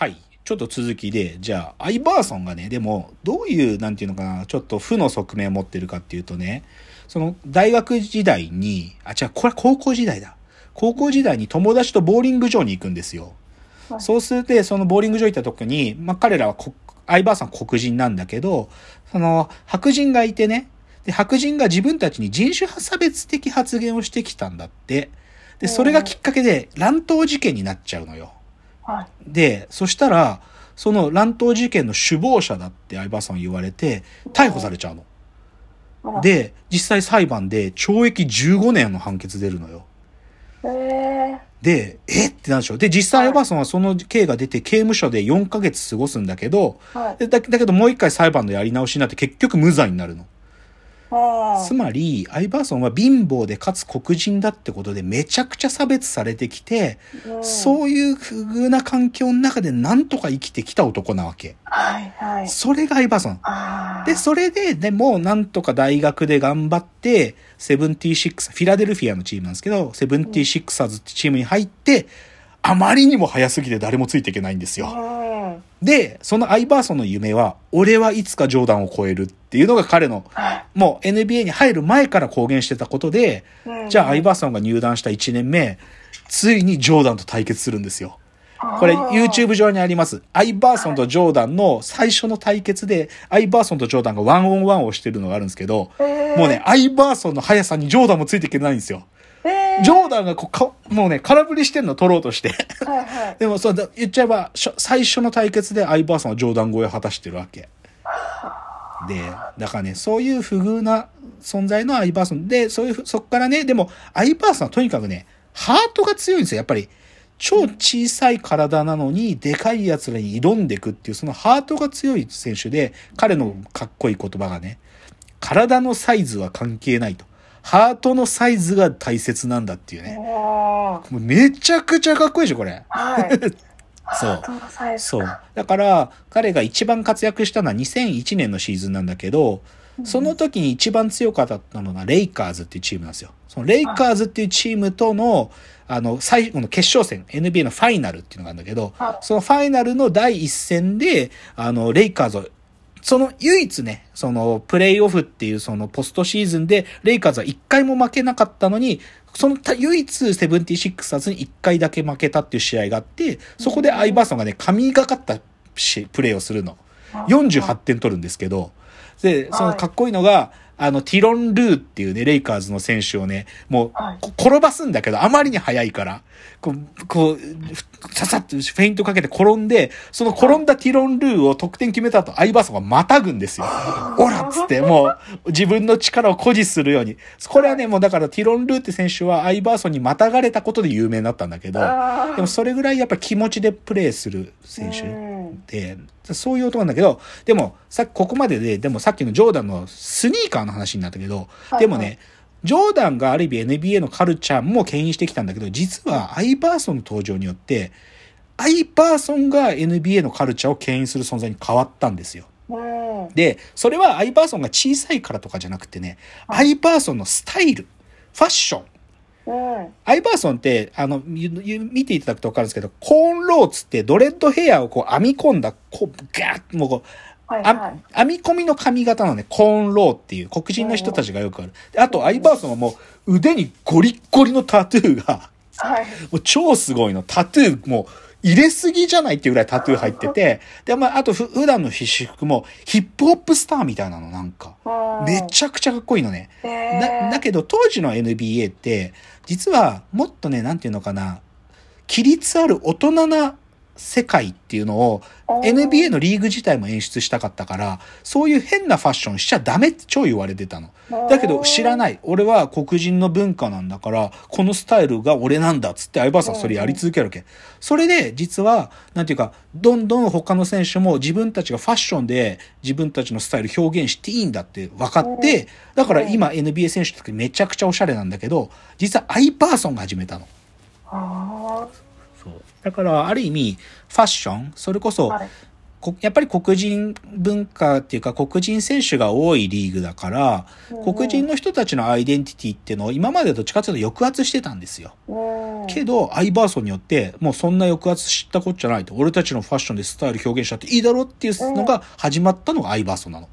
はい。ちょっと続きで、じゃあ、アイバーソンがね、でも、どういう、なんていうのかな、ちょっと負の側面を持ってるかっていうとね、その、大学時代に、あ、違う、これは高校時代だ。高校時代に友達とボーリング場に行くんですよ。はいそうすると、そのボーリング場行った時に、まあ、彼らはこ、アイバーソンは黒人なんだけど、その、白人がいてね、で、白人が自分たちに人種差別的発言をしてきたんだって。で、それがきっかけで乱闘事件になっちゃうのよ。はい。で、そしたら、その乱闘事件の首謀者だって相葉さんは言われて、逮捕されちゃうの。で、実際裁判で懲役15年の判決出るのよ。えー、で、え？ってなるでしょ。で、実際相葉さんはその刑が出て刑務所で4ヶ月過ごすんだけど、はい。でだだけどもう一回裁判のやり直しになって結局無罪になるの。あ、つまり、アイバーソンは貧乏でかつ黒人だってことでめちゃくちゃ差別されてきて、うんそういう不遇な環境の中でなんとか生きてきた男なわけ。はい、はい。それがアイバーソン。で、それで、でも、なんとか大学で頑張って、セブンティシックス、フィラデルフィアのチームなんですけど、セブンティシックサーズってチームに入って、あまりにも早すぎて誰もついていけないんですよ。うん。で、そのアイバーソンの夢は、俺はいつかジョーダンを超えるっていうのが彼の、はい。もう NBA に入る前から公言してたことで、うんじゃあアイバーソンが入団した1年目、ついにジョーダンと対決するんですよ。これ YouTube 上にあります。アイバーソンとジョーダンの最初の対決で、アイバーソンとジョーダンがワンオンワンをしてるのがあるんですけど、えーもうね、アイバーソンの速さにジョーダンもついていけないんですよ。えージョーダンがこうか、もうね、空振りしてんの取ろうとして。はい、はい。でもそうだ、言っちゃえば、最初の対決でアイバーソンはジョーダン超えを果たしてるわけ。で、だからね、そういう不遇な存在のアイバーソンで、そういうふ、そっからね、でも、アイバーソンはとにかくね、ハートが強いんですよ。やっぱり、超小さい体なのに、でかい奴らに挑んでいくっていう、そのハートが強い選手で、彼のかっこいい言葉がね、体のサイズは関係ないと。ハートのサイズが大切なんだっていうね。もうめちゃくちゃかっこいいでしょ、これ。はい。そうそうか。。だから、彼が一番活躍したのは2001年のシーズンなんだけど、その時に一番強かったのがレイカーズっていうチームなんですよ。そのレイカーズっていうチームとの、あの、最後の決勝戦、NBA のファイナルっていうのがあるんだけどは、いそのファイナルの第一戦で、あの、レイカーズを、その唯一ね、そのプレイオフっていうそのポストシーズンで、レイカーズは一回も負けなかったのに、そのた唯一セブンティシックサーズに一回だけ負けたっていう試合があって、そこでアイバーソンがね、神がかったしプレーをするの。48点取るんですけど、で、そのかっこいいのが、あの、ティロン・ルーっていうね、レイカーズの選手をね、もうはい、こ転ばすんだけど、あまりに速いから、こう、こう、ふささっとフェイントかけて転んで、その転んだティロン・ルーを得点決めた後、アイバーソンがまたぐんですよ。オラっつって、もう、自分の力を誇示するように。これはね、もうだからティロン・ルーって選手はアイバーソンにまたがれたことで有名になったんだけど、でもそれぐらいやっぱ気持ちでプレーする選手。うんで、そういう男なんだけど、でも、さここまでで、でもさっきのジョーダンのスニーカーの話になったけど、はいでもね、ジョーダンがある意味 NBA のカルチャーも牽引してきたんだけど、実はアイバーソンの登場によって、アイバーソンが NBA のカルチャーを牽引する存在に変わったんですよ。うん。で、それはアイバーソンが小さいからとかじゃなくてね、アイバーソンのスタイル、ファッション、うん。アイバーソンって、あの、見ていただくとわかるんですけど、コーンローツってドレッドヘアをこう編み込んだ、こう、ガーッもうこう、はい、あはい。編み込みの髪型のね、コーンローっていう黒人の人たちがよくある。であと、アイバーソンはもう腕にゴリッゴリのタトゥーが、はい。もう超すごいの。タトゥーもう入れすぎじゃないっていうぐらいタトゥー入ってて、で、まあ、あとふ普段の私服もヒップホップスターみたいなのなんか。めちゃくちゃかっこいいのね。だだけど当時の NBA って、実はもっとね、なんていうのかな、規律ある大人な世界っていうのを NBA のリーグ自体も演出したかったから、そういう変なファッションしちゃダメって超言われてたの。だけど知らい。ない。俺は黒人の文化なんだから、このスタイルが俺なんだっつって、相葉さんはそれやり続けるわけ。それで、実は、なんていうか、どんどん他の選手も自分たちがファッションで自分たちのスタイル表現していいんだって分かって、だから今 NBA 選手ってめちゃくちゃおしゃれなんだけど、実はアイパーソンが始めたの。だから、ある意味、ファッション、それこそ、あ。はい。こやっぱり黒人文化っていうか黒人選手が多いリーグだから、黒人の人たちのアイデンティティっていうのを今までどっちかっていうと抑圧してたんですよ。うんけど、アイバーソンによって、もうそんな抑圧知ったこっちゃないと。俺たちのファッションでスタイル表現しちゃっていいだろっていうのが始まったのがアイバーソンなの。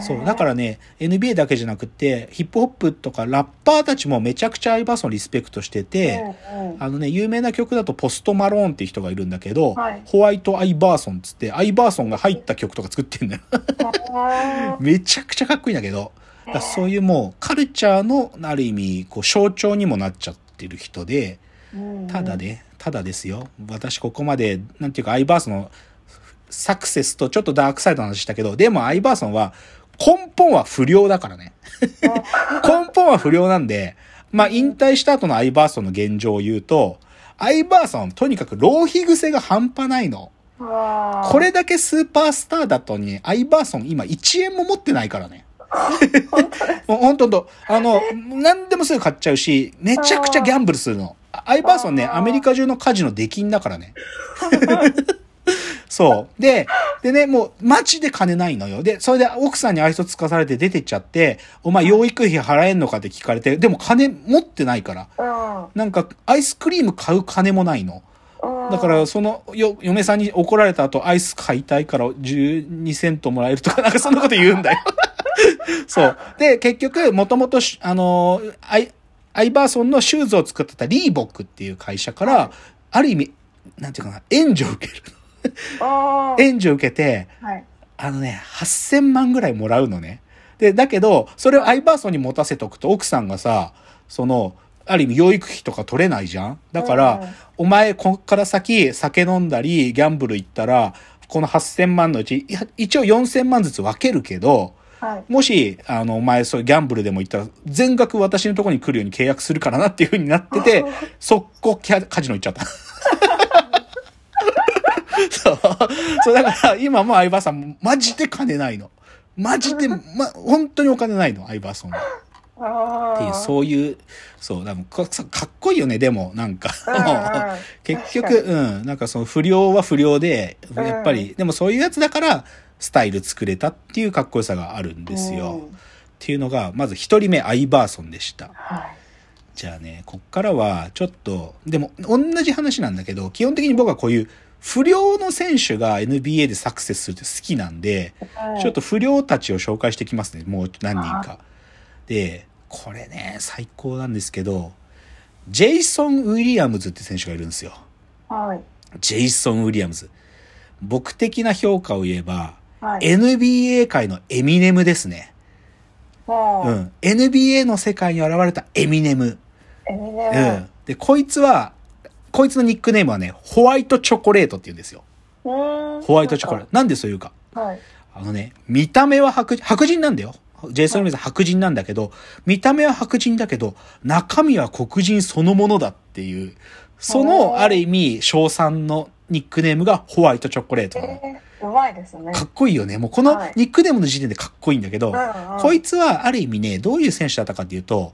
そう。だからね、NBA だけじゃなくて、ヒップホップとかラッパーたちもめちゃくちゃアイバーソンリスペクトしてて、うんうんあのね、有名な曲だとポストマローンっていう人がいるんだけど、はいホワイトアイバーソンっつって、アイバーソンが入った曲とか作ってんだよ。あ めちゃくちゃかっこいいんだけど、だそういうもうカルチャーのある意味、こう象徴にもなっちゃってる人で、ーただね、ただですよ。私ここまで、なんていうか、アイバーソンのサクセスとちょっとダークサイドの話したけど、でもアイバーソンは根本は不良だからね。根本は不良なんで、まあ引退した後のアイバーソンの現状を言うと、アイバーソンとにかく浪費癖が半端ないの。これだけスーパースターだとに、アイバーソン今1円も持ってないからね。もうほんとあの、何でもすぐ買っちゃうし、めちゃくちゃギャンブルするの。あアイバーソンね、アメリカ中のカジノ出禁だからね。そう。で、でね、もう、マジで金ないのよ。で、それで奥さんに愛想つかされて出てっちゃって、お前養育費払えんのかって聞かれて、でも金持ってないから。うんなんか、アイスクリーム買う金もないの。うんだから、その、よ、嫁さんに怒られた後、アイス買いたいから12セントもらえるとか、なんかそんなこと言うんだよ。そう。で、結局、もともとし、あの、アイ、アイバーソンのシューズを作ってたリーボックっていう会社から、ある意味、なんていうかな、援助を受ける。援助を受けて、はい。あのね、8000万ぐらいもらうのね。で、だけど、それをアイバーソンに持たせておくと、奥さんがさ、その、ある意味養育費とか取れないじゃん。だから、うんお前、こっから先、酒飲んだり、ギャンブル行ったら、この8000万のうち、一応4000万ずつ分けるけど、はい。もし、あの、お前、そうギャンブルでも行ったら、全額私のところに来るように契約するからなっていう風になってて、速攻キャカジノ行っちゃった。そう。そう、だから、今も相葉さん、マジで金ないの。マジで、ま、本当にお金ないの、相葉さんは。あっていう、うそういう、そう、でもかかっこいいよね、でも、なんか。結局、うん、なんかその不良は不良で、やっぱり、でもそういうやつだから、スタイル作れたっていうかっこよさがあるんですよ。うんっていうのが、まず一人目、アイバーソンでした。はいじゃあね、こっからは、ちょっと、でも、同じ話なんだけど、基本的に僕はこういう、不良の選手が NBA でサクセスするって好きなんで、うんちょっと不良たちを紹介してきますね、もう何人か。で、これね、最高なんですけど、ジェイソン・ウィリアムズって選手がいるんですよ。はいジェイソン・ウィリアムズ。僕的な評価を言えば、はい NBA 界のエミネムですね。うん。NBA の世界に現れたエミネム。エミネムうん。で、こいつは、こいつのニックネームはね、ホワイトチョコレートって言うんですよ。うんホワイトチョコレート。なんでそういうか。はいあのね、見た目は白人、白人なんだよ。ジェイソン・ウィリアムズは白人なんだけど、見た目は白人だけど、中身は黒人そのものだっていう、そおの、ーある意味、賞賛のニックネームがホワイトチョコレートなの。えーうまいですねかっこいいよね。もうこのはいニックネームの時点でかっこいいんだけど、うんうんこいつはある意味ね、どういう選手だったかっていうと、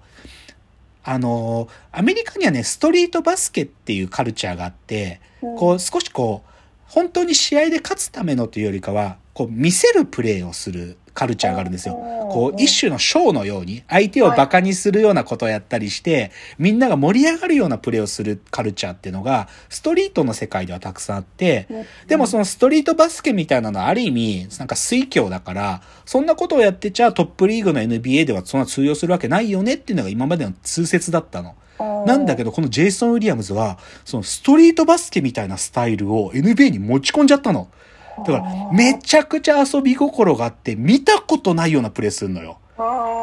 あのーアメリカにはね、ストリートバスケっていうカルチャーがあって、うん。こう少しこう、本当に試合で勝つためのというよりかは、こう見せるプレーをするカルチャーがあるんですよ。うんこう一種のショーのように、相手をバカにするようなことをやったりして、みんなが盛り上がるようなプレーをするカルチャーっていうのが、ストリートの世界ではたくさんあって、でもそのストリートバスケみたいなのはある意味、なんか水教だから、そんなことをやってちゃトップリーグの NBA ではそんな通用するわけないよねっていうのが今までの通説だったの。なんだけどど、このジェイソン・ウィリアムズは、そのストリートバスケみたいなスタイルを NBA に持ち込んじゃったの。だから、めちゃくちゃ遊び心があって、見たことないようなプレーするのよ。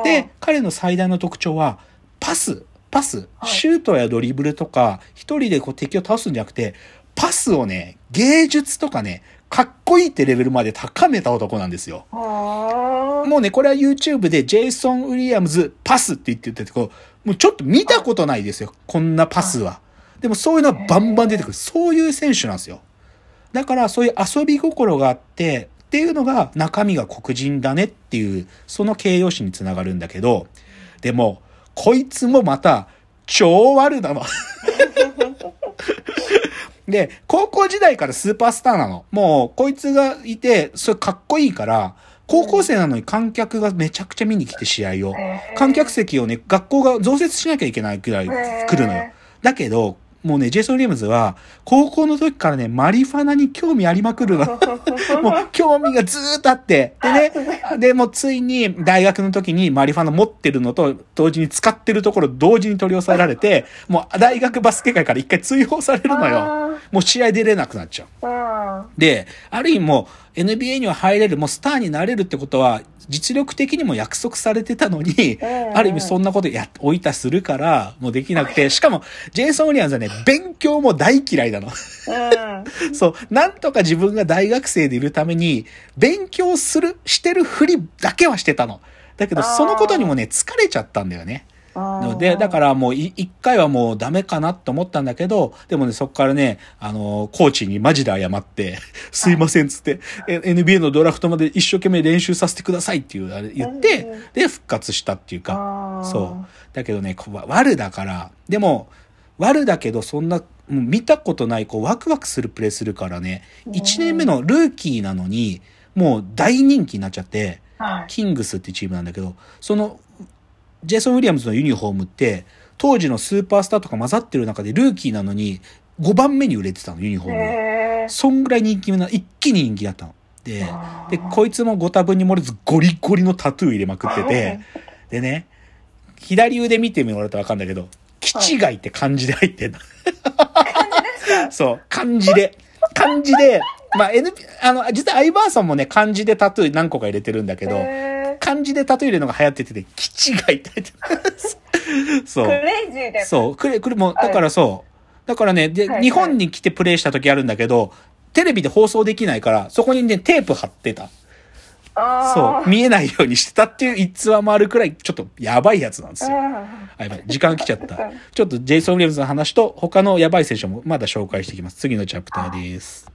で、彼の最大の特徴は、パス、パス、はいシュートやドリブルとか、一人でこう敵を倒すんじゃなくて、パスをね、芸術とかね、かっこいいってレベルまで高めた男なんですよ。ももうね、これは YouTube でジェイソン・ウィリアムズパスって言ってて、こう、もうちょっと見たことないですよ。こんなパスは。でもそういうのはバンバン出てくる。そういう選手なんですよ。だからそういう遊び心があって、っていうのが中身が黒人だねっていう、その形容詞につながるんだけど、でも、こいつもまた、超悪なの。で、高校時代からスーパースターなの。もう、こいつがいて、それかっこいいから、高校生なのに観客がめちゃくちゃ見に来て試合を。観客席をね、学校が増設しなきゃいけないくらい来るのよ。だけど、もうね、ジェイソン・ウィリアムズは、高校の時からね、マリファナに興味ありまくるの。もう、興味がずーっとあって。でね、で、もうついに大学の時にマリファナ持ってるのと、同時に使ってるところ同時に取り押さえられて、もう大学バスケ界から一回追放されるのよ。もう試合出れなくなっちゃう。うん。で、ある意味もう NBA には入れる、もうスターになれるってことは、実力的にも約束されてたのに、うんある意味そんなことや、置いたするから、もうできなくて、しかも、ジェイソン・ウィリアムズはね、勉強も大嫌いなの。うん。そう、なんとか自分が大学生でいるために、勉強する、してるふりだけはしてたの。だけど、そのことにもね、疲れちゃったんだよね。ので、だからもうい一回はもうダメかなと思ったんだけど、でもね、そこからね、あの、コーチにマジで謝って、すいませんっつって、え NBA のドラフトまで一生懸命練習させてくださいっていう、あれ言ってで、復活したっていうか、そう。だけどね、悪だから、でも、悪だけど、そんな、もう見たことない、こう、ワクワクするプレーするからね、1年目のルーキーなのに、もう大人気になっちゃって、はい。キングスってチームなんだけど、その、ジェイソン・ウィリアムズのユニフォームって、当時のスーパースターとか混ざってる中でルーキーなのに、5番目に売れてたの、ユニフォームーそんぐらい人気な、一気に人気だったの。でで、こいつもご多分に漏れずゴリゴリのタトゥー入れまくってて、でね、左腕見てもらうとわかんだけど、気違いって漢字で入ってんの。そう、漢字で。漢字で、まあ、N、あの、実はアイバーソンもね、漢字でタトゥー何個か入れてるんだけど、へ漢字でタトゥー入れるのが流行ってて、気違いって入ってる。そークう。レイジーで。そう。くれ、くれ、もう、だからそう。だからね、で、はいはい日本に来てプレイした時あるんだけど、テレビで放送できないから、そこにね、テープ貼ってた。そう。見えないようにしてたっていう逸話もあるくらい、ちょっとやばいやつなんですよ。うんあ、やばい。時間来ちゃった。ちょっとジェイソン・ウィリアムズの話と他のやばい選手もまだ紹介していきます。次のチャプターです。